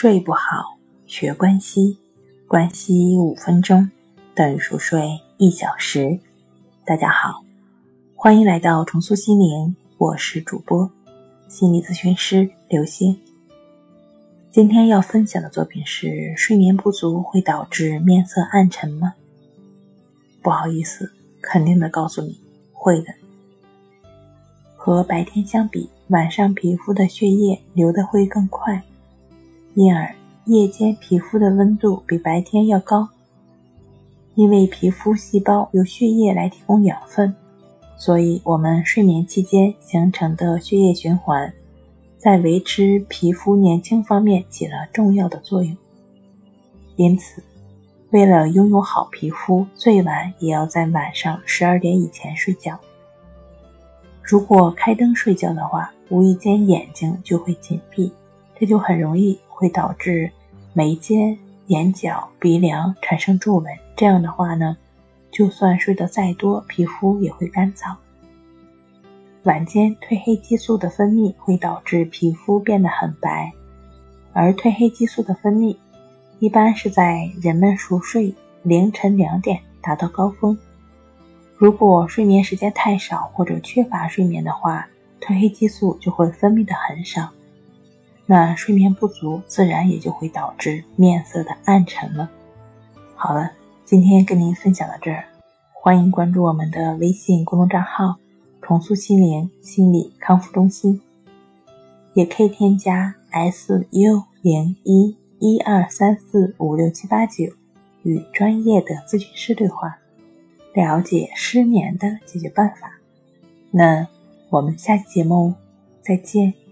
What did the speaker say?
睡不好，学关西，关西五分钟等于熟睡一小时。大家好，欢迎来到重塑心灵，我是主播心理咨询师刘星。今天要分享的作品是：睡眠不足会导致面色暗沉吗？不好意思，肯定的告诉你，会的。和白天相比，晚上皮肤的血液流的会更快。因而，夜间皮肤的温度比白天要高。因为皮肤细胞由血液来提供养分，所以我们睡眠期间形成的血液循环，在维持皮肤年轻方面起了重要的作用。因此，为了拥有好皮肤，最晚也要在晚上十二点以前睡觉。如果开灯睡觉的话，无意间眼睛就会紧闭，这就很容易。会导致眉间、眼角、鼻梁产生皱纹。这样的话呢，就算睡得再多，皮肤也会干燥。晚间褪黑激素的分泌会导致皮肤变得很白，而褪黑激素的分泌一般是在人们熟睡凌晨两点达到高峰。如果睡眠时间太少或者缺乏睡眠的话，褪黑激素就会分泌的很少。那睡眠不足，自然也就会导致面色的暗沉了。好了，今天跟您分享到这儿，欢迎关注我们的微信公众账号“重塑心灵心理康复中心”，也可以添加 “s u 零一一二三四五六七八九”与专业的咨询师对话，了解失眠的解决办法。那我们下期节目再见。